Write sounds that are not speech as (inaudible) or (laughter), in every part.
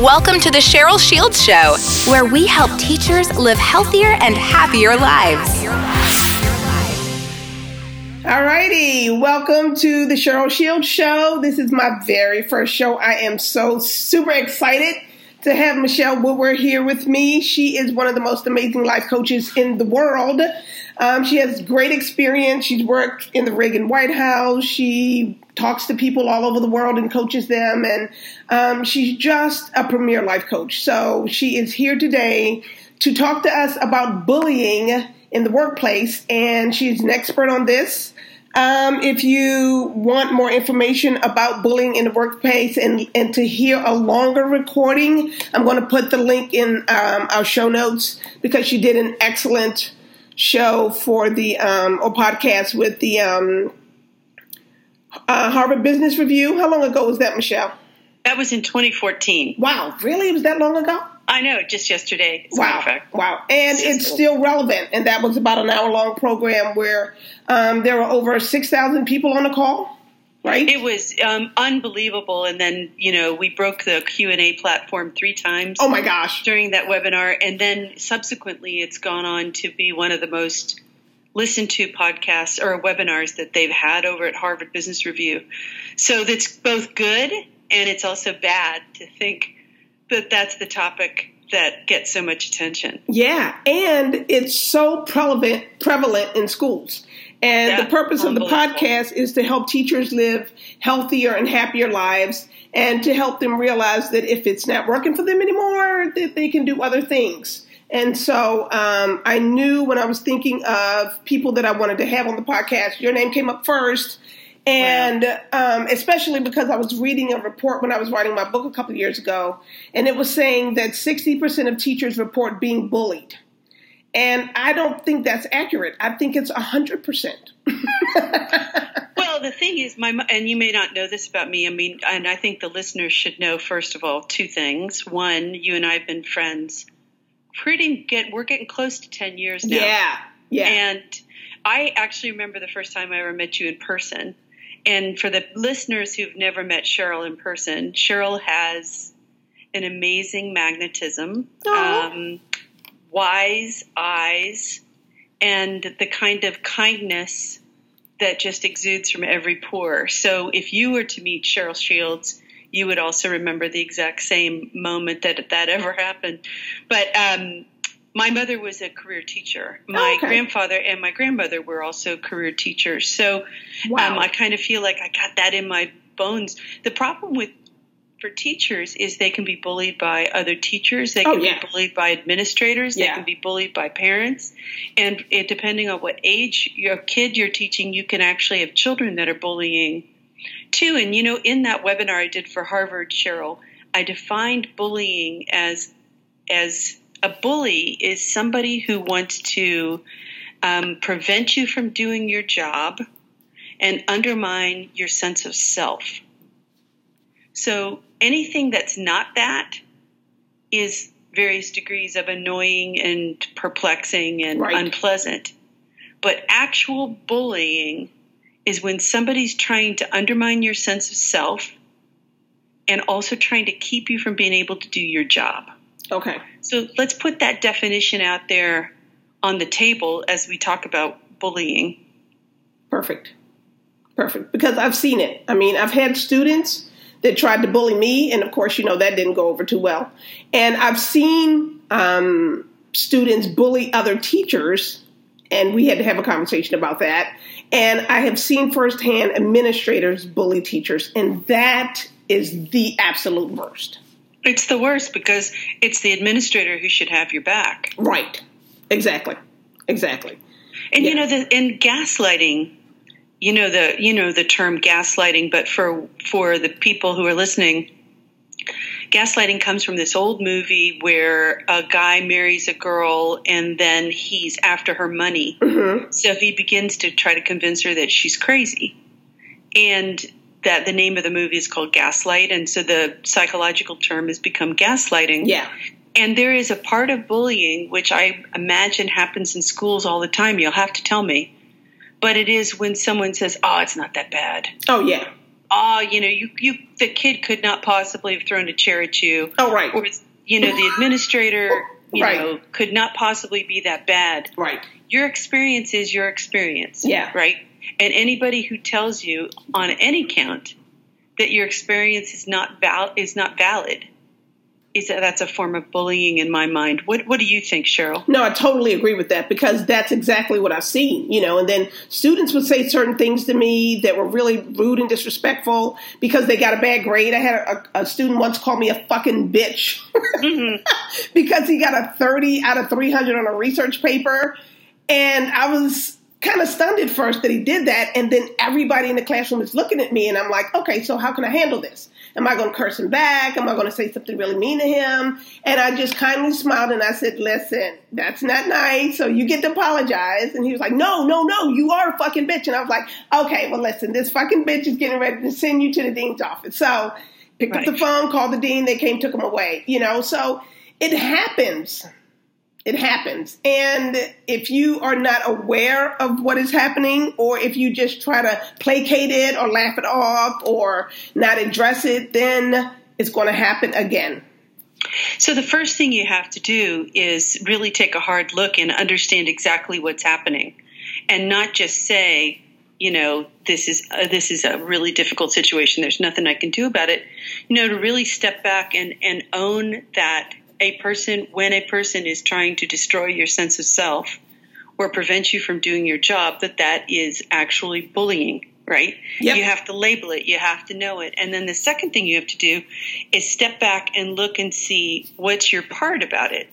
Welcome to the Sheryl Shields Show, where we help teachers live healthier and happier lives. All righty, welcome to the Sheryl Shields Show. This is my very first show. I am so super excited to have Michele Woodward here with me. She is one of the most amazing life coaches in the world. Um, she has great experience. She's worked in the Reagan White House. She talks to people all over the world and coaches them. And um, she's just a premier life coach. So she is here today to talk to us about bullying in the workplace. And she's an expert on this. Um, if you want more information about bullying in the workplace and, and to hear a longer recording, I'm going to put the link in um, our show notes because she did an excellent show for the um, or podcast with the um, uh, Harvard Business Review. How long ago was that, Michele? That was in 2014. Wow, really? It was that long ago? I know, just yesterday. Wow, wow, and it's still relevant. And that was about an hour-long program where um, there were over six thousand people on the call. Right. It was um, unbelievable, and then you know we broke the Q and A platform three times. Oh my gosh! During that webinar, and then subsequently, it's gone on to be one of the most listened to podcasts or webinars that they've had over at Harvard Business Review. So that's both good and it's also bad to think that that's the topic that gets so much attention. Yeah, and it's so prevalent prevalent in schools. And yeah, the purpose of the podcast is to help teachers live healthier and happier lives and to help them realize that if it's not working for them anymore, that they can do other things. And so um, I knew when I was thinking of people that I wanted to have on the podcast, your name came up first and um, especially because I was reading a report when I was writing my book a couple years ago, and it was saying that 60% of teachers report being bullied. And I don't think that's accurate. I think it's 100%. (laughs) well, the thing is, my and you may not know this about me. I mean, and I think the listeners should know first of all two things. One, you and I have been friends. Pretty get we're getting close to 10 years now. Yeah, yeah. And I actually remember the first time I ever met you in person and for the listeners who've never met Sheryl in person, Sheryl has an amazing magnetism, um, wise eyes, and the kind of kindness that just exudes from every pore. So if you were to meet Sheryl Shields, you would also remember the exact same moment that that ever happened. But um, my mother was a career teacher. My oh, okay. grandfather and my grandmother were also career teachers. So wow. um, I kind of feel like I got that in my bones. The problem with for teachers is they can be bullied by other teachers. They oh, can oh, yeah. be bullied by administrators. Yeah. They can be bullied by parents. And it, depending on what age your kid you're teaching, you can actually have children that are bullying too. And you know, in that webinar I did for Harvard, Sheryl, I defined bullying as as a bully is somebody who wants to um, prevent you from doing your job and undermine your sense of self. So anything that's not that is various degrees of annoying and perplexing and right. unpleasant. But actual bullying is when somebody's trying to undermine your sense of self and also trying to keep you from being able to do your job. Okay. So let's put that definition out there on the table as we talk about bullying. Perfect. Perfect. Because I've seen it. I mean, I've had students that tried to bully me, and of course, you know, that didn't go over too well. And I've seen um, students bully other teachers, and we had to have a conversation about that. And I have seen firsthand administrators bully teachers, and that is the absolute worst. It's the worst because it's the administrator who should have your back. Right. Exactly. Exactly. And yeah. you know the in gaslighting, you know the you know the term gaslighting, but for for the people who are listening, gaslighting comes from this old movie where a guy marries a girl and then he's after her money. Mm-hmm. So he begins to try to convince her that she's crazy. And that the name of the movie is called Gaslight, and so the psychological term has become gaslighting. Yeah. And there is a part of bullying which I imagine happens in schools all the time. You'll have to tell me. But it is when someone says, "Oh, it's not that bad." Oh yeah. oh, you know, you, you, the kid could not possibly have thrown a chair at you. Oh, right. Or, you know, the administrator, you Right. know, could not possibly be that bad. Right. Your experience is your experience. Yeah. Right? And anybody who tells you on any count that your experience is not val- is not valid, is that that's a form of bullying in my mind. What what do you think, Sheryl? No, I totally agree with that because that's exactly what I've seen, you know. And then students would say certain things to me that were really rude and disrespectful because they got a bad grade. I had a, a student once call me a fucking bitch mm-hmm. (laughs) because he got a 30 out of 300 on a research paper. And I was kind of stunned at first that he did that. And then everybody in the classroom is looking at me, and I'm like, okay, so how can I handle this? Am I going to curse him back? Am I going to say something really mean to him? And I just kindly smiled and I said, listen, that's not nice. So you get to apologize. And he was like, no, no, no, you are a fucking bitch. And I was like, okay, well, listen, this fucking bitch is getting ready to send you to the dean's office. So picked up the phone, called the dean, they came, took him away, you know? So it happens it happens. And if you are not aware of what is happening, or if you just try to placate it or laugh it off or not address it, then it's going to happen again. So the first thing you have to do is really take a hard look and understand exactly what's happening, and not just say, you know, this is uh, this is a really difficult situation. There's nothing I can do about it. You know, to really step back and and own that a person when a person is trying to destroy your sense of self or prevent you from doing your job, that that is actually bullying. Right? Yep. You have to label it. You have to know it. And then the second thing you have to do is step back and look and see what's your part about it.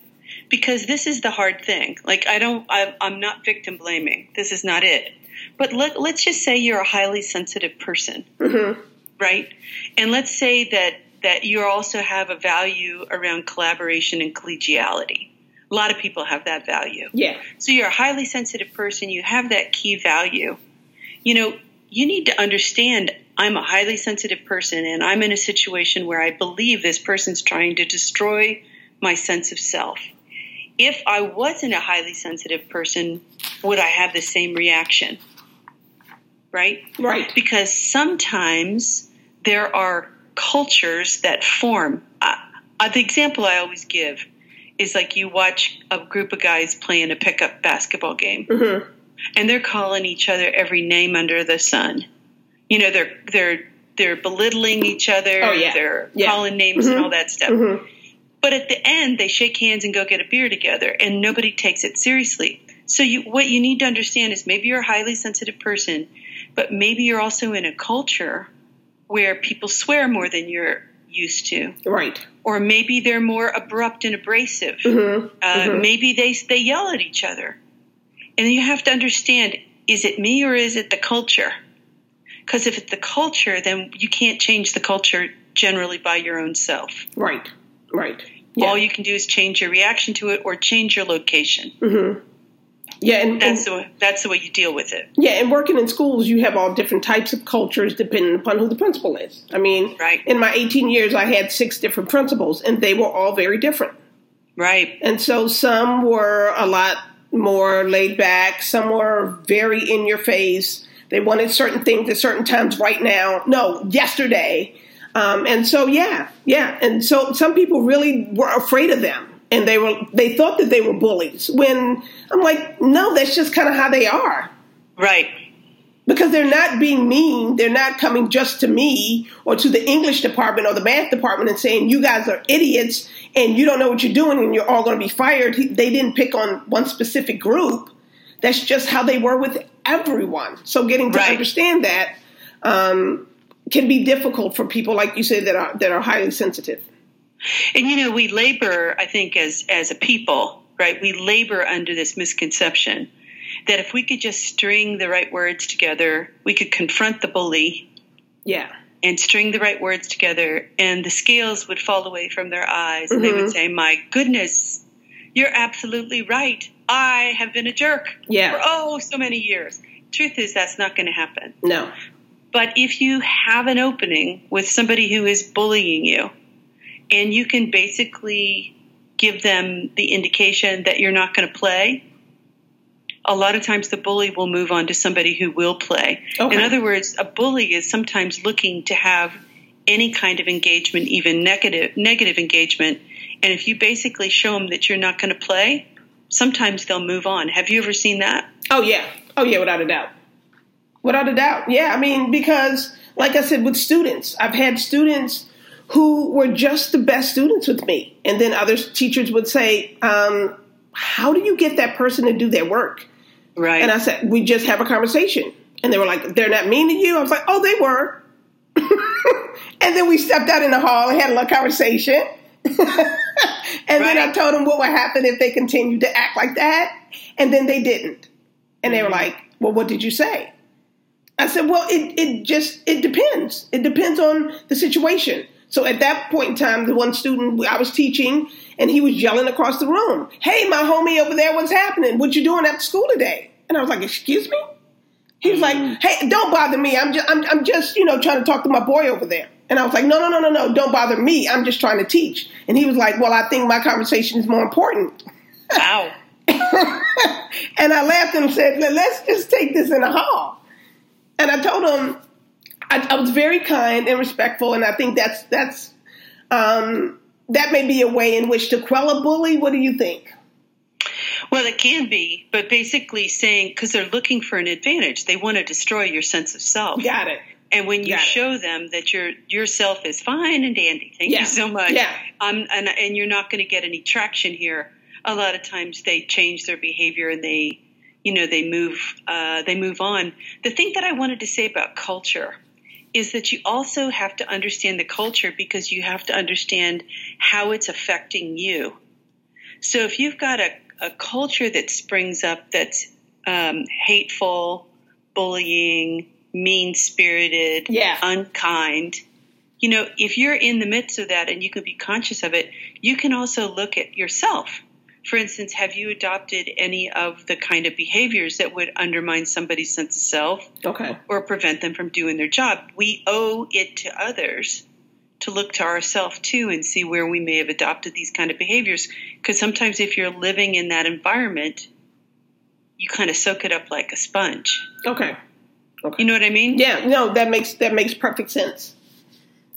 Because this is the hard thing. Like, I don't, I'm not victim blaming. This is not it. But let, let's just say you're a highly sensitive person, mm-hmm. right? And let's say that, that you also have a value around collaboration and collegiality. A lot of people have that value. Yeah. So you're a highly sensitive person, you have that key value. You know, you need to understand I'm a highly sensitive person and I'm in a situation where I believe this person's trying to destroy my sense of self. If I wasn't a highly sensitive person, would I have the same reaction? Right? Right. because sometimes there are cultures that form. Uh, the example I always give is like you watch a group of guys playing a pickup basketball game, Mhm. and they're calling each other every name under the sun. You know, they're they're they're belittling each other. Oh, yeah. They're Yeah. calling names and all that stuff. Mhm. But at the end, they shake hands and go get a beer together, and nobody takes it seriously. So you, what you need to understand is maybe you're a highly sensitive person, but maybe you're also in a culture where people swear more than you're used to, Right. or maybe they're more abrupt and abrasive. Mhm. Uh, Mhm. Maybe they they yell at each other, and you have to understand: is it me or is it the culture? Because if it's the culture, then you can't change the culture generally by your own self. Right. Right. Yeah. All you can do is change your reaction to it or change your location. Mhm. Yeah, and, and That's the way, that's the way you deal with it. Yeah, and working in schools, you have all different types of cultures depending upon who the principal is. I mean, Right. in my 18 years, I had six different principals, and they were all very different. Right. And so some were a lot more laid back, some were very in your face. They wanted certain things at certain times right now. No, yesterday. Um, and so, yeah, yeah. And so some people really were afraid of them. And they were they thought that they were bullies. When I'm like, no, that's just kind of how they are Right. because they're not being mean. They're not coming just to me or to the English department or the math department and saying, you guys are idiots and you don't know what you're doing and you're all going to be fired. They didn't pick on one specific group. That's just how they were with everyone. So getting to Right. understand that um, can be difficult for people, like you said, that are that are highly sensitive. And you know, we labor, I think, as as a people, right? We labor under this misconception that if we could just string the right words together, we could confront the bully Yeah. and string the right words together, and the scales would fall away from their eyes, and they would mm-hmm. say, "My goodness, you're absolutely right. I have been a jerk Yeah. for oh so many years." Truth is, that's not going to happen. No. But if you have an opening with somebody who is bullying you, and you can basically give them the indication that you're not going to play, a lot of times the bully will move on to somebody who will play. Okay. In other words, a bully is sometimes looking to have any kind of engagement, even negative negative engagement. And if you basically show them that you're not going to play, sometimes they'll move on. Have you ever seen that? Oh yeah. Oh yeah, without a doubt. Without a doubt. Yeah, I mean because like I said with students, I've had students who were just the best students with me, and then other teachers would say, um, "How do you get that person to do their work?" Right. And I said, "We just have a conversation." And they were like, "They're not mean to you." I was like, "Oh, they were." (laughs) and then we stepped out in the hall and had a little conversation. (laughs) and then I told them what would happen if they continued to act like that. And then they didn't. And they were like, Well, what did you say? I said, Well, it, it just it depends. It depends on the situation. So at that point in time, the one student I was teaching, and he was yelling across the room, Hey, my homie over there, what's happening? What you doing after school today? And I was like, Excuse me? He was like, mm. "Hey, don't bother me. I'm just, I'm, I'm just, you know, trying to talk to my boy over there." And I was like, "No, no, no, no, no. Don't bother me. I'm just trying to teach." And he was like, "Well, I think my conversation is more important." wow. (laughs) and I laughed and said, "Let- "Let's just take this in the hall." And I told him I, I was very kind and respectful, and I think that's that's um, that may be a way in which to quell a bully. What do you think? Well, it can be, but basically saying because they're looking for an advantage, they want to destroy your sense of self. Got it. And when you Got it. show them that your yourself is fine and dandy, thank Yeah. you so much. Yeah. Um, and and you're not going to get any traction here. A lot of times they change their behavior and they, you know, they move uh, they move on. The thing that I wanted to say about culture is that you also have to understand the culture because you have to understand how it's affecting you. So if you've got a, a culture that springs up that's um, hateful, bullying, mean spirited, Yeah. unkind, you know, if you're in the midst of that and you can be conscious of it, you can also look at yourself. For instance, have you adopted any of the kind of behaviors that would undermine somebody's sense of self Okay. or prevent them from doing their job? We owe it to others to look to ourselves too and see where we may have adopted these kind of behaviors. Because sometimes if you're living in that environment, you kind of soak it up like a sponge. Okay. You know what I mean? Yeah, no, that makes that makes perfect sense.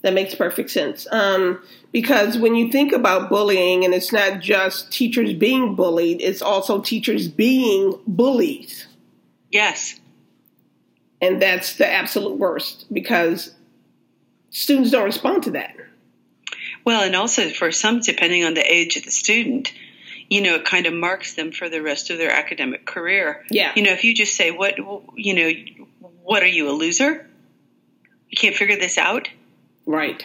That makes perfect sense. Um, because when you think about bullying, and it's not just teachers being bullied, it's also teachers being bullies. Yes. and that's the absolute worst because students don't respond to that. Well, and also for some, depending on the age of the student, you know, it kind of marks them for the rest of their academic career. Yeah. You know, if you just say, "What," you know, what are you a loser? You can't figure this out. Right.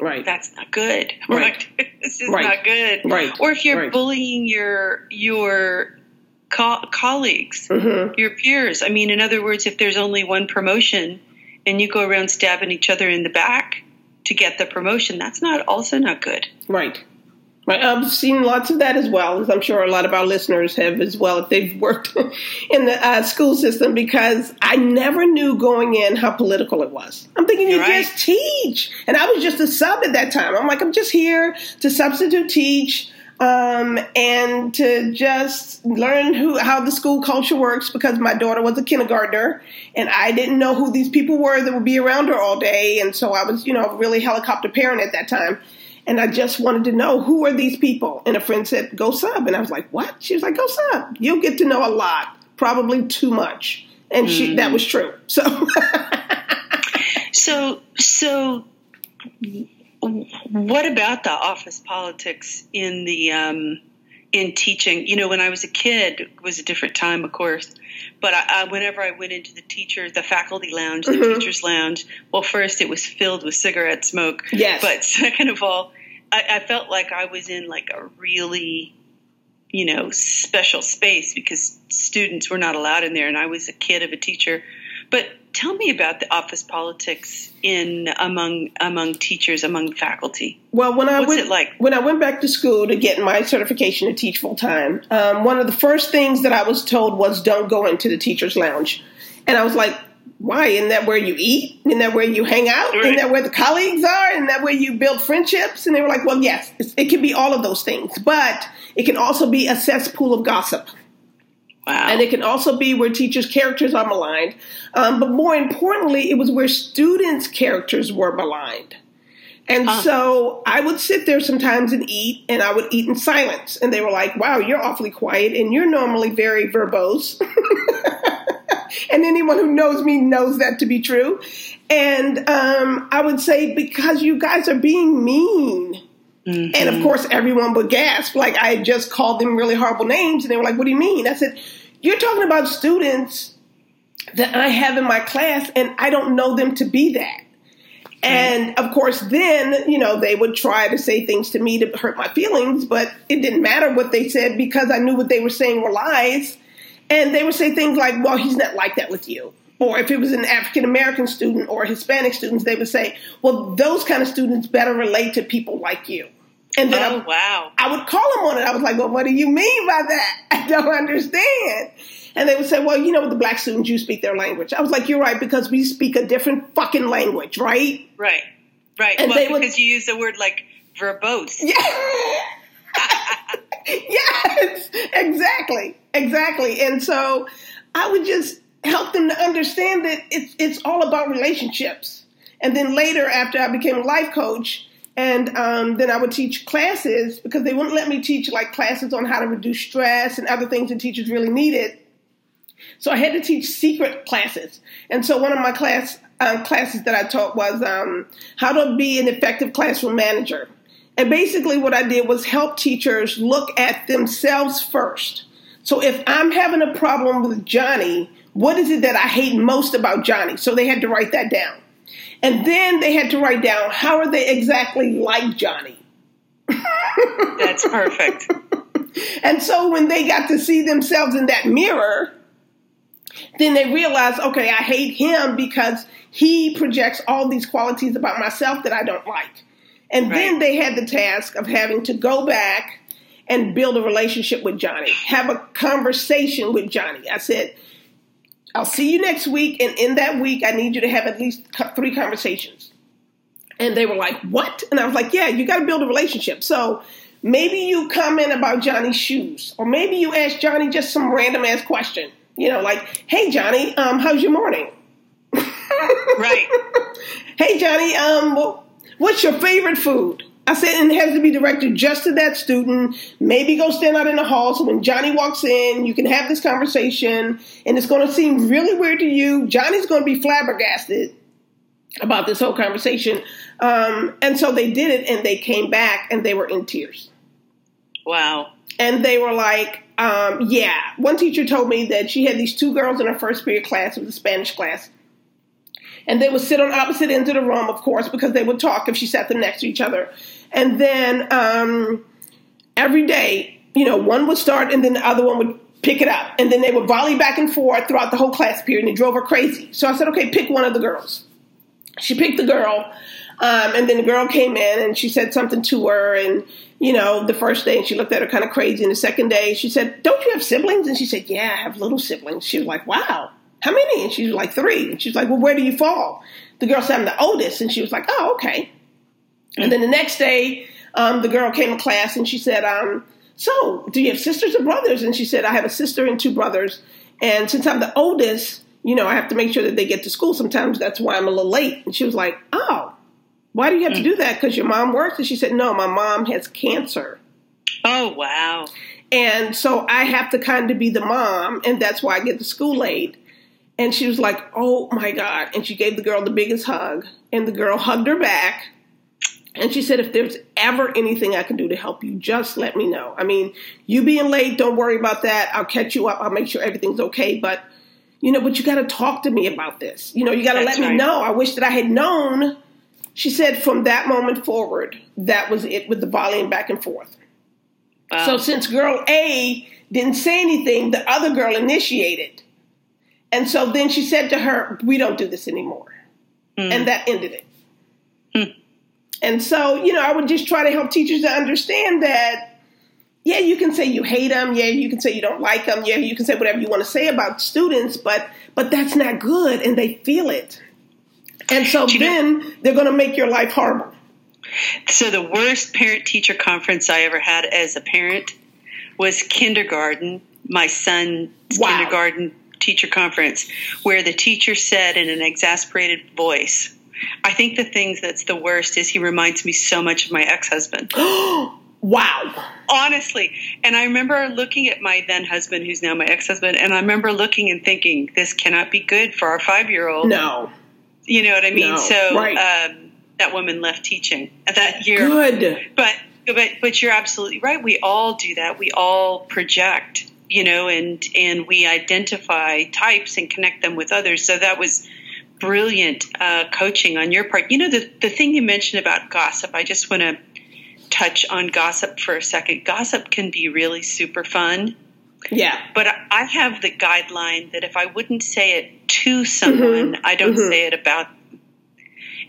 Right. That's not good. (laughs) Right. this is Right. not good. Right. Or if you're Right. bullying your your co- colleagues, Mhm. your peers. I mean, in other words, if there's only one promotion and you go around stabbing each other in the back to get the promotion, that's not also not good. Right. I've seen lots of that as well, as I'm sure a lot of our listeners have as well, if they've worked (laughs) in the uh, school system, because I never knew going in how political it was. I'm thinking you You're right. just teach. And I was just a sub at that time. I'm like, I'm just here to substitute teach. Um, and to just learn who how the school culture works because my daughter was a kindergartner and I didn't know who these people were that would be around her all day and so I was you know really helicopter parent at that time and I just wanted to know who are these people. And a friend said, "Go sub," and I was like, "What?" She was like, "Go sub. You'll get to know a lot, probably too much." And she that was true. So So, so what about the office politics in the um, in teaching? You know, when I was a kid, it was a different time, of course. But I, I, whenever I went into the teacher, the faculty lounge, the Mhm. teachers' lounge, well, first it was filled with cigarette smoke. Yes. But (laughs) second of all, I, I felt like I was in like a really, you know, special space because students were not allowed in there, and I was a kid of a teacher. But tell me about the office politics in among among teachers, among faculty. Well, when I What's went like? when I went back to school to get my certification to teach full time, um, one of the first things that I was told was don't go into the teachers' lounge, and I was like, "Why? Isn't that where you eat? Isn't that where you hang out? Isn't that where the colleagues are? Isn't that where you build friendships?" And they were like, "Well, yes, it can be all of those things, but it can also be a cesspool of gossip." Wow. And it can also be where teachers' characters are maligned. Um, but more importantly, it was where students' characters were maligned. And Huh. so I would sit there sometimes and eat, and I would eat in silence. And they were like, wow, you're awfully quiet, and you're normally very verbose. (laughs) and anyone who knows me knows that to be true. And um, I would say, because you guys are being mean. And of mm-hmm. course, everyone would gasp. Like I had just called them really horrible names, and they were like, "What do you mean?" I said, "You're talking about students that I have in my class, and I don't know them to be that." Mm-hmm. And of course, then you know they would try to say things to me to hurt my feelings, but it didn't matter what they said because I knew what they were saying were lies. And they would say things like, "Well, he's not like that with you." Or if it was an African American student or Hispanic students, they would say, "Well, those kind of students better relate to people like you." And then oh, I oh, wow. I would call them on it. I was like, well, what do you mean by that? (laughs) I don't understand. And they would say, well, you know, the black students, you speak their language. I was like, you're right, because we speak a different fucking language, right? Right. Right. And well, they would- because you use the word like verbose. (laughs) Yeah. (laughs) yes, exactly, exactly. And so I would just help them to understand that it's it's all about relationships. And then later, after I became a life coach, and um, then I would teach classes because they wouldn't let me teach like classes on how to reduce stress and other things that teachers really needed. So I had to teach secret classes. And so one of my class um, classes that I taught was um, how to be an effective classroom manager. And basically, what I did was help teachers look at themselves first. So if I'm having a problem with Johnny, what is it that I hate most about Johnny? So they had to write that down. And then they had to write down how are they exactly like Johnny? That's perfect. (laughs) And so when they got to see themselves in that mirror, then they realized, okay, I hate him because he projects all these qualities about myself that I don't like. And then they had the task of having to go back and build a relationship with Johnny, have a conversation with Johnny. I said, I'll see you next week, and in that week, I need you to have at least three conversations. And they were like, What? And I was like, Yeah, you got to build a relationship. So maybe you comment about Johnny's shoes, or maybe you ask Johnny just some random ass question. You know, like, Hey, Johnny, um, how's your morning? (laughs) right. Hey, Johnny, um, what's your favorite food? I said, and it has to be directed just to that student. Maybe go stand out in the hall so when Johnny walks in, you can have this conversation, and it's going to seem really weird to you. Johnny's going to be flabbergasted about this whole conversation. Um, and so they did it, and they came back, and they were in tears. Wow. And they were like, um, yeah. One teacher told me that she had these two girls in her first period class, it was a Spanish class. And they would sit on opposite ends of the room, of course, because they would talk if she sat them next to each other. And then um, every day, you know, one would start and then the other one would pick it up. And then they would volley back and forth throughout the whole class period, and it drove her crazy. So I said, okay, pick one of the girls. She picked the girl, um, and then the girl came in and she said something to her. And, you know, the first day and she looked at her kind of crazy. And the second day she said, Don't you have siblings? And she said, Yeah, I have little siblings. She was like, Wow, how many? And she was like, Three. And she was like, Well, where do you fall? The girl said, I'm the oldest. And she was like, Oh, okay. And then the next day, um, the girl came to class and she said, um, So, do you have sisters or brothers? And she said, I have a sister and two brothers. And since I'm the oldest, you know, I have to make sure that they get to school. Sometimes that's why I'm a little late. And she was like, Oh, why do you have to do that? Because your mom works? And she said, No, my mom has cancer. Oh, wow. And so I have to kind of be the mom, and that's why I get the school late. And she was like, Oh my God. And she gave the girl the biggest hug, and the girl (laughs) hugged her back. And she said, If there's ever anything I can do to help you, just let me know. I mean, you being late, don't worry about that. I'll catch you up. I'll make sure everything's okay. But, you know, but you got to talk to me about this. You know, you got to let That's me know. I wish that I had known. She said, From that moment forward, that was it with the volleying back and forth. Wow. So since girl A didn't say anything, the other girl initiated. And so then she said to her, We don't do this anymore. Mm. And that ended it. Mm. And so, you know, I would just try to help teachers to understand that, yeah, you can say you hate them. Yeah, you can say you don't like them. Yeah, you can say whatever you want to say about students, but but that's not good, and they feel it. And so you know- then they're going to make your life horrible. So the worst parent teacher conference I ever had as a parent was kindergarten. My son Wow. kindergarten teacher conference where the teacher said in an exasperated voice, I think the things that's the worst is he reminds me so much of my ex-husband. (gasps) wow. Honestly. And I remember looking at my then husband, who's now my ex-husband, and I remember looking and thinking, this cannot be good for our five-year-old. No. You know what I mean? No, so right. um, that woman left teaching that year. Good. But but but you're absolutely right. We all do that. We all project, you know, and and we identify types and connect them with others. So that was brilliant uh, coaching on your part. You know, the the thing you mentioned about gossip. I just want to touch on gossip for a second. Gossip can be really super fun. Yeah. But I have the guideline that if I wouldn't say it to someone, I don't mhm. say it about them.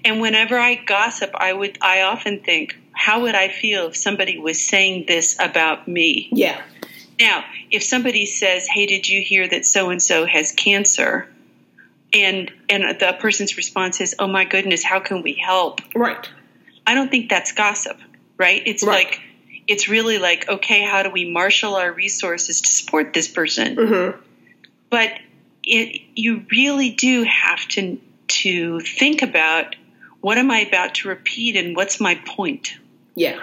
And whenever I gossip, I would I often think, how would I feel if somebody was saying this about me? Yeah. Now, if somebody says, "Hey, did you hear that so and so has cancer?" and and the person's response is, "Oh my goodness, how can we help?" Right. I don't think that's gossip, right? It's Right. like it's really like, okay, how do we marshal our resources to support this person? Mm-hmm. but it, you really do have to to think about what am I about to repeat and what's my point. Yeah.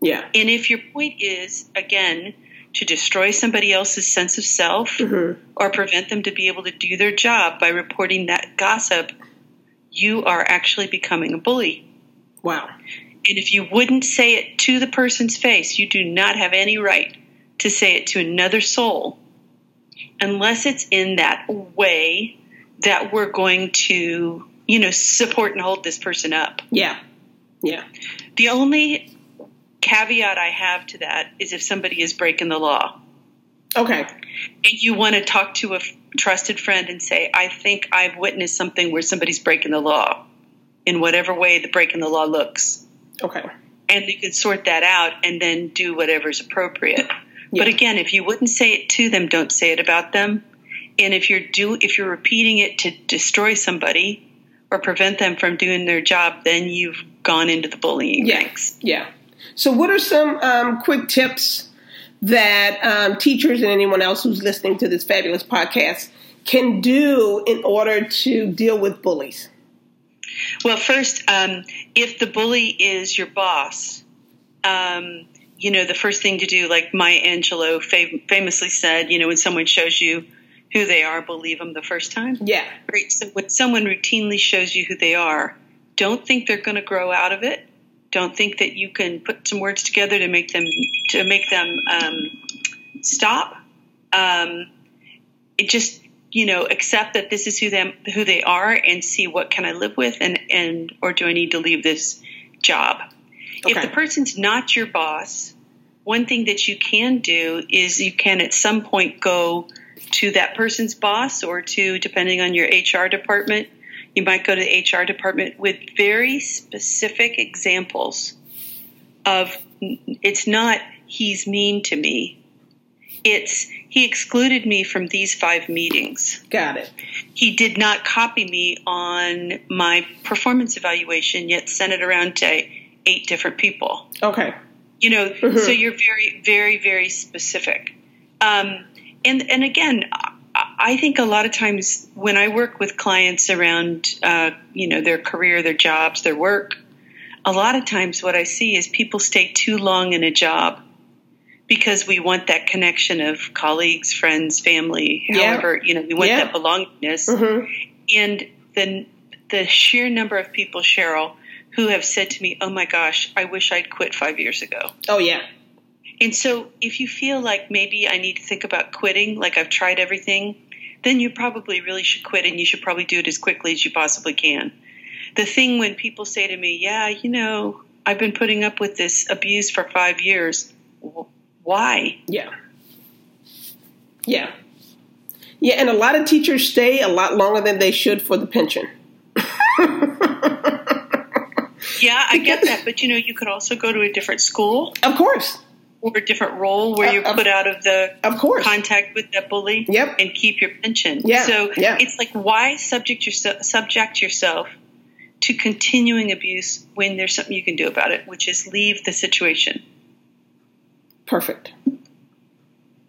Yeah. And if your point is again to destroy somebody else's sense of self Mm-hmm. or prevent them to be able to do their job by reporting that gossip, you are actually becoming a bully. Wow. And if you wouldn't say it to the person's face, you do not have any right to say it to another soul unless it's in that way that we're going to, you know, support and hold this person up. Yeah. Yeah. The only caveat I have to that is if somebody is breaking the law Okay. and you want to talk to a f- trusted friend and say, I think I've witnessed something where somebody's breaking the law in whatever way the breaking the law looks. Okay. and you can sort that out and then do whatever's appropriate. But again, if you wouldn't say it to them, don't say it about them. And if you're do if you're repeating it to destroy somebody or prevent them from doing their job, then you've gone into the bullying Yeah. ranks. Yeah. So, what are some um, quick tips that um, teachers and anyone else who's listening to this fabulous podcast can do in order to deal with bullies? Well, first, um, if the bully is your boss, um, you know the first thing to do, like Maya Angelou fam- famously said, you know, when someone shows you who they are, believe them the first time. Yeah. Right. So when someone routinely shows you who they are, don't think they're going to grow out of it. Don't think that you can put some words together to make them to make them um, stop. Um, it just you know accept that this is who them who they are and see what can I live with and and or do I need to leave this job. If the person's not your boss, one thing that you can do is you can at some point go to that person's boss or to depending on your HR department you might go to the HR department with very specific examples of it's not he's mean to me it's he excluded me from these five meetings Got it. he did not copy me on my performance evaluation yet sent it around to eight different people Okay. you know Mhm. so you're very very very specific um, and and again I- think a lot of times when i work with clients around uh, you know their career their jobs their work a lot of times what i see is people stay too long in a job because we want that connection of colleagues friends family Yeah. however you know we want Yeah. that belongingness hmm and the the sheer number of people, Sheryl, who have said to me, "Oh my gosh, I wish I'd quit five years ago." Oh, yeah. And so, if you feel like maybe I need to think about quitting, like I've tried everything, then you probably really should quit, and you should probably do it as quickly as you possibly can. The thing when people say to me, "Yeah, you know, I've been putting up with this abuse for five years," why? Yeah. Yeah. Yeah, and a lot of teachers stay a lot longer than they should for the pension. (laughs) Yeah, I get that, but you know, you could also go to a different school Of course. Or a different role where Uh, you're put out of the Of course. contact with that bully Yep. and keep your pension. Yeah, So yeah. it's like why subject yourself subject yourself to continuing abuse when there's something you can do about it, which is leave the situation. Perfect.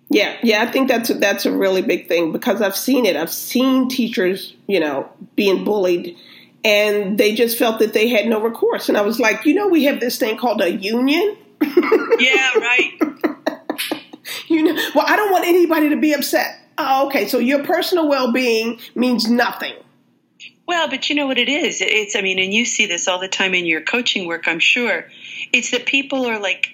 Yeah, yeah, I think that's a, that's a really big thing because I've seen it. I've seen teachers, you know, being bullied, and they just felt that they had no recourse. And I was like, you know, we have this thing called a union. Yeah, right. (laughs) you know, well, I don't want anybody to be upset. Oh, okay, so your personal well being means nothing. Well, but you know what it is? It's, I mean, and you see this all the time in your coaching work, I'm sure. It's that people are like,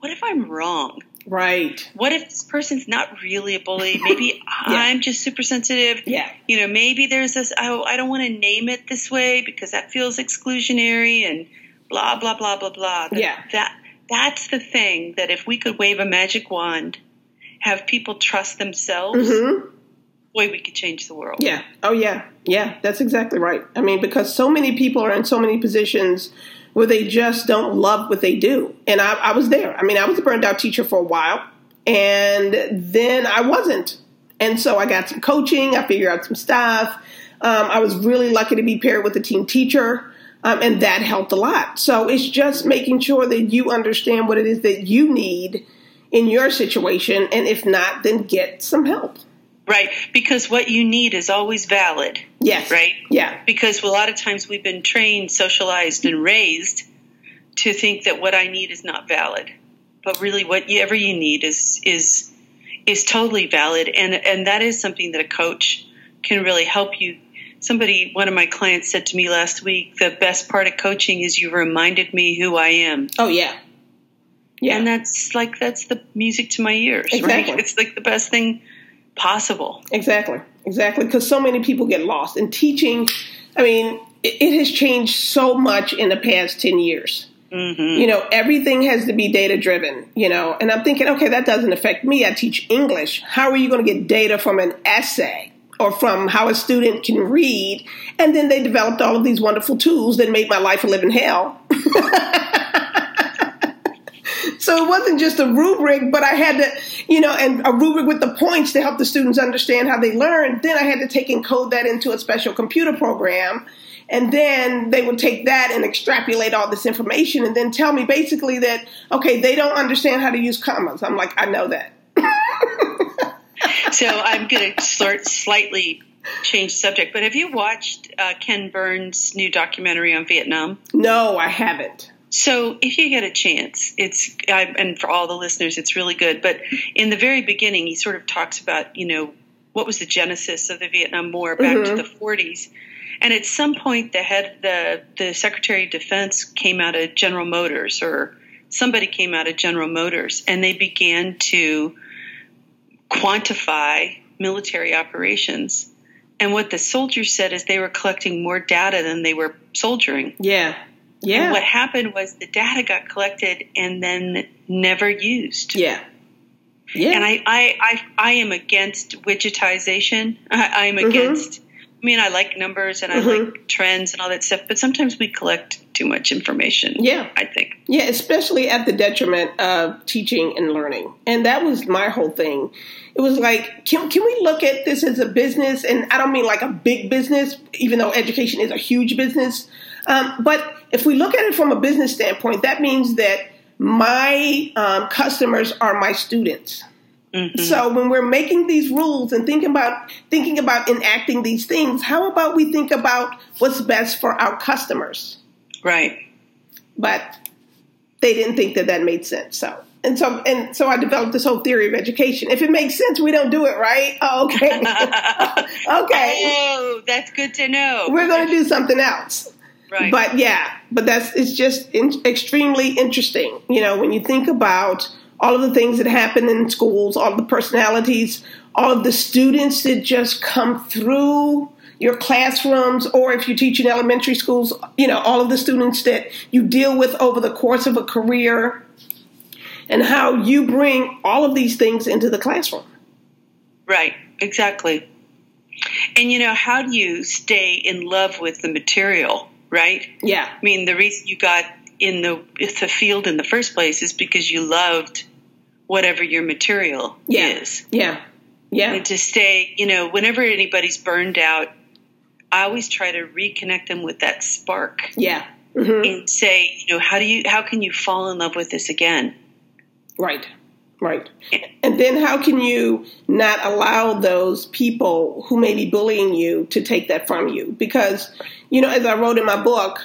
what if I'm wrong? Right. What if this person's not really a bully? Maybe (laughs) yeah. I'm just super sensitive. Yeah. You know, maybe there's this, oh, I don't want to name it this way because that feels exclusionary and blah, blah, blah, blah, blah. yeah. That, that's the thing that if we could wave a magic wand, have people trust themselves, mm-hmm. boy, we could change the world. Yeah. Oh, yeah. Yeah, that's exactly right. I mean, because so many people are in so many positions where they just don't love what they do. And I, I was there. I mean, I was a burned out teacher for a while, and then I wasn't. And so I got some coaching, I figured out some stuff. Um, I was really lucky to be paired with a team teacher. Um, and that helped a lot. So it's just making sure that you understand what it is that you need in your situation, and if not, then get some help. Right, because what you need is always valid. Yes. Right? Yeah. Because a lot of times we've been trained, socialized, and raised to think that what I need is not valid. But really whatever you need is is is totally valid and and that is something that a coach can really help you. Somebody one of my clients said to me last week, the best part of coaching is you reminded me who I am. Oh yeah. Yeah. And that's like that's the music to my ears, exactly. right? It's like the best thing possible. Exactly, exactly. Because so many people get lost. in teaching, I mean, it, it has changed so much in the past 10 years. Mm-hmm. You know, everything has to be data driven, you know, and I'm thinking, okay, that doesn't affect me. I teach English. How are you going to get data from an essay? Or from how a student can read, and then they developed all of these wonderful tools that made my life a living hell. (laughs) So it wasn't just a rubric, but I had to, you know, and a rubric with the points to help the students understand how they learn. Then I had to take and code that into a special computer program. And then they would take that and extrapolate all this information and then tell me basically that, okay, they don't understand how to use commas. I'm like, I know that. So I'm going to start slightly change the subject, but have you watched uh, Ken Burns' new documentary on Vietnam? No, I haven't. So, if you get a chance, it's and for all the listeners, it's really good. But in the very beginning, he sort of talks about you know what was the genesis of the Vietnam War back mm-hmm. to the 40s, and at some point, the head the the Secretary of Defense came out of General Motors or somebody came out of General Motors, and they began to quantify military operations. And what the soldiers said is they were collecting more data than they were soldiering. Yeah. Yeah. And what happened was the data got collected and then never used. Yeah. Yeah. And I, I, I, I am against widgetization. (laughs) I, am mm-hmm. against. I mean, I like numbers and I mm-hmm. like trends and all that stuff, but sometimes we collect too much information. Yeah. I think. Yeah, especially at the detriment of teaching and learning. And that was my whole thing. It was like, can, can we look at this as a business? And I don't mean like a big business, even though education is a huge business. Um, but if we look at it from a business standpoint, that means that my um, customers are my students. Mm-hmm. So when we're making these rules and thinking about thinking about enacting these things, how about we think about what's best for our customers? Right. But they didn't think that that made sense. So and so and so I developed this whole theory of education. If it makes sense, we don't do it, right? (laughs) Oh, okay. (laughs) okay. Oh, that's good to know. We're going to do something else. Right. But yeah, but that's it's just in, extremely interesting. You know, when you think about all of the things that happen in schools, all of the personalities, all of the students that just come through your classrooms, or if you teach in elementary schools, you know, all of the students that you deal with over the course of a career, and how you bring all of these things into the classroom. Right, exactly. And you know, how do you stay in love with the material? right? Yeah. I mean, the reason you got in the the field in the first place is because you loved whatever your material yeah. is. Yeah. Yeah. And to stay, you know, whenever anybody's burned out, I always try to reconnect them with that spark. Yeah. Mm-hmm. And say, you know, how do you how can you fall in love with this again? Right. Right. And then how can you not allow those people who may be bullying you to take that from you? Because, you know, as I wrote in my book,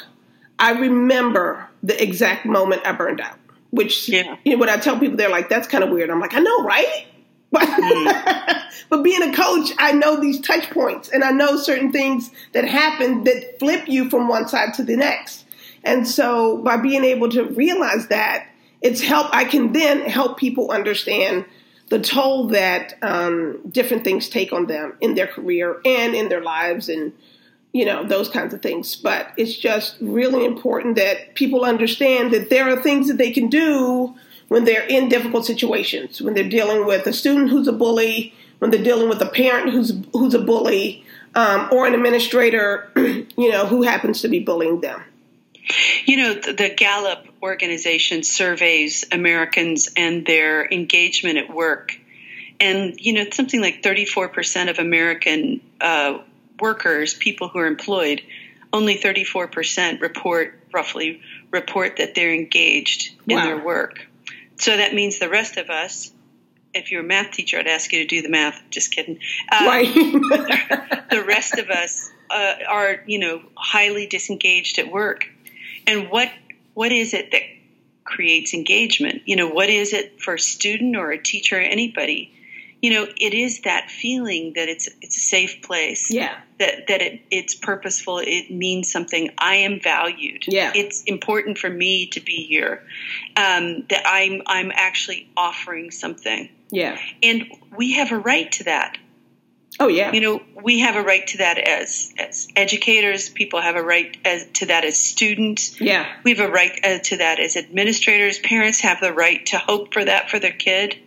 I remember the exact moment I burned out, which, yeah. you know, when I tell people, they're like, that's kind of weird. I'm like, I know, right? (laughs) Mm. but being a coach, I know these touch points and I know certain things that happen that flip you from one side to the next. And so by being able to realize that, it's help. I can then help people understand the toll that um, different things take on them in their career and in their lives, and you know those kinds of things. But it's just really important that people understand that there are things that they can do when they're in difficult situations, when they're dealing with a student who's a bully, when they're dealing with a parent who's who's a bully, um, or an administrator, (clears throat) you know, who happens to be bullying them. You know, the, Gallup organization surveys Americans and their engagement at work. And, you know, something like 34% of American uh, workers, people who are employed, only 34% report, roughly, report that they're engaged in wow. their work. So that means the rest of us, if you're a math teacher, I'd ask you to do the math. Just kidding. Um, right. (laughs) the rest of us uh, are, you know, highly disengaged at work and what what is it that creates engagement you know what is it for a student or a teacher or anybody you know it is that feeling that it's it's a safe place yeah that that it, it's purposeful it means something i am valued yeah it's important for me to be here um, that i'm i'm actually offering something yeah and we have a right to that Oh yeah. You know, we have a right to that as as educators. People have a right as, to that as students. Yeah. We have a right uh, to that as administrators. Parents have the right to hope for that for their kid.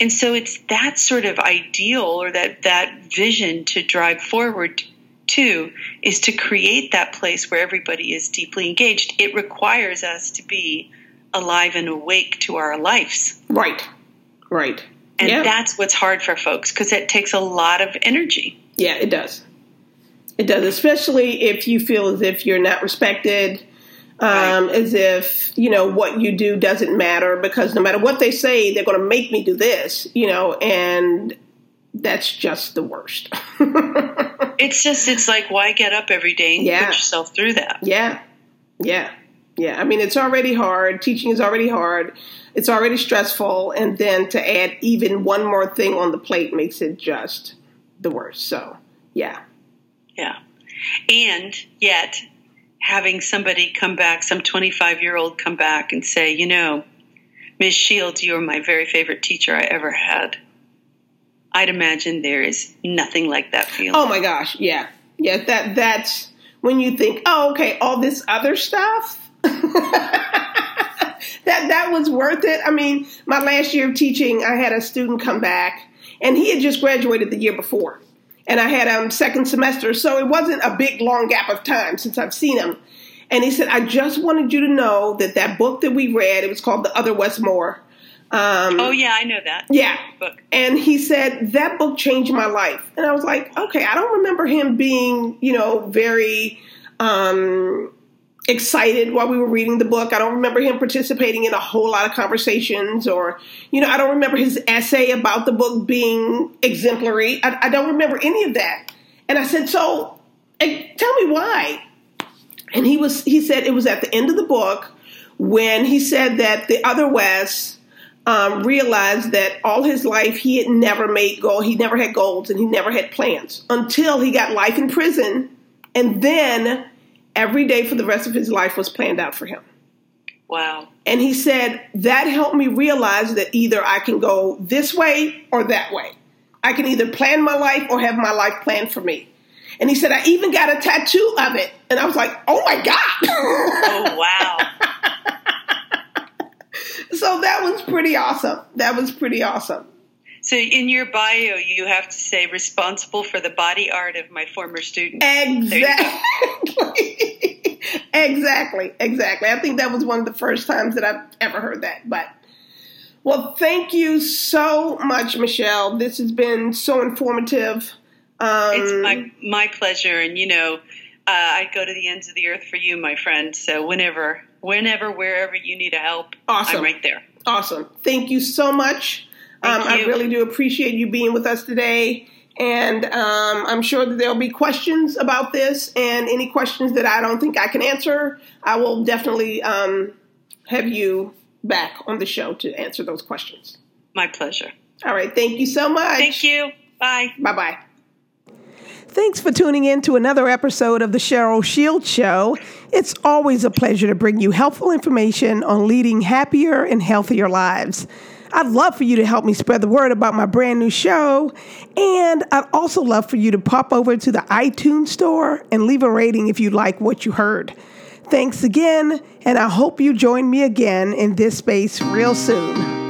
And so it's that sort of ideal or that that vision to drive forward to is to create that place where everybody is deeply engaged. It requires us to be alive and awake to our lives. Right. Right. And yeah. that's what's hard for folks because it takes a lot of energy. Yeah, it does. It does, especially if you feel as if you're not respected, um, right. as if, you know, what you do doesn't matter because no matter what they say, they're going to make me do this, you know, and that's just the worst. (laughs) it's just, it's like, why get up every day and yeah. put yourself through that? Yeah. Yeah. Yeah. I mean, it's already hard. Teaching is already hard it's already stressful, and then to add even one more thing on the plate makes it just the worst. So, yeah. Yeah. And yet, having somebody come back, some 25 year old come back and say, you know, Ms. Shields, you are my very favorite teacher I ever had. I'd imagine there is nothing like that feeling. Oh my gosh, yeah. Yeah, that that's when you think, oh, okay, all this other stuff. (laughs) that that was worth it. I mean, my last year of teaching, I had a student come back, and he had just graduated the year before, and I had um second semester, so it wasn't a big long gap of time since I've seen him. And he said, "I just wanted you to know that that book that we read, it was called The Other Wes Moore." Um, oh yeah, I know that. Yeah, book. And he said that book changed my life, and I was like, okay, I don't remember him being, you know, very um, excited while we were reading the book. I don't remember him participating in a whole lot of conversations or, you know, I don't remember his essay about the book being exemplary. I, I don't remember any of that. And I said, so tell me why. And he was, he said it was at the end of the book when he said that the other Wes um, realized that all his life he had never made goal, he never had goals and he never had plans until he got life in prison. And then every day for the rest of his life was planned out for him. Wow. And he said, that helped me realize that either I can go this way or that way. I can either plan my life or have my life planned for me. And he said, I even got a tattoo of it. And I was like, oh my God. Oh, wow. (laughs) so that was pretty awesome. That was pretty awesome. So in your bio, you have to say responsible for the body art of my former student. Exactly. (laughs) exactly. Exactly. I think that was one of the first times that I've ever heard that. But well, thank you so much, Michele. This has been so informative. Um, it's my my pleasure, and you know, uh, I'd go to the ends of the earth for you, my friend. So whenever, whenever, wherever you need a help, Awesome. I'm right there. Awesome. Thank you so much. Um, I really do appreciate you being with us today. And um, I'm sure that there'll be questions about this, and any questions that I don't think I can answer, I will definitely um, have you back on the show to answer those questions. My pleasure. All right. Thank you so much. Thank you. Bye. Bye bye. Thanks for tuning in to another episode of the Sheryl Shield Show. It's always a pleasure to bring you helpful information on leading happier and healthier lives. I'd love for you to help me spread the word about my brand new show, and I'd also love for you to pop over to the iTunes store and leave a rating if you like what you heard. Thanks again, and I hope you join me again in this space real soon.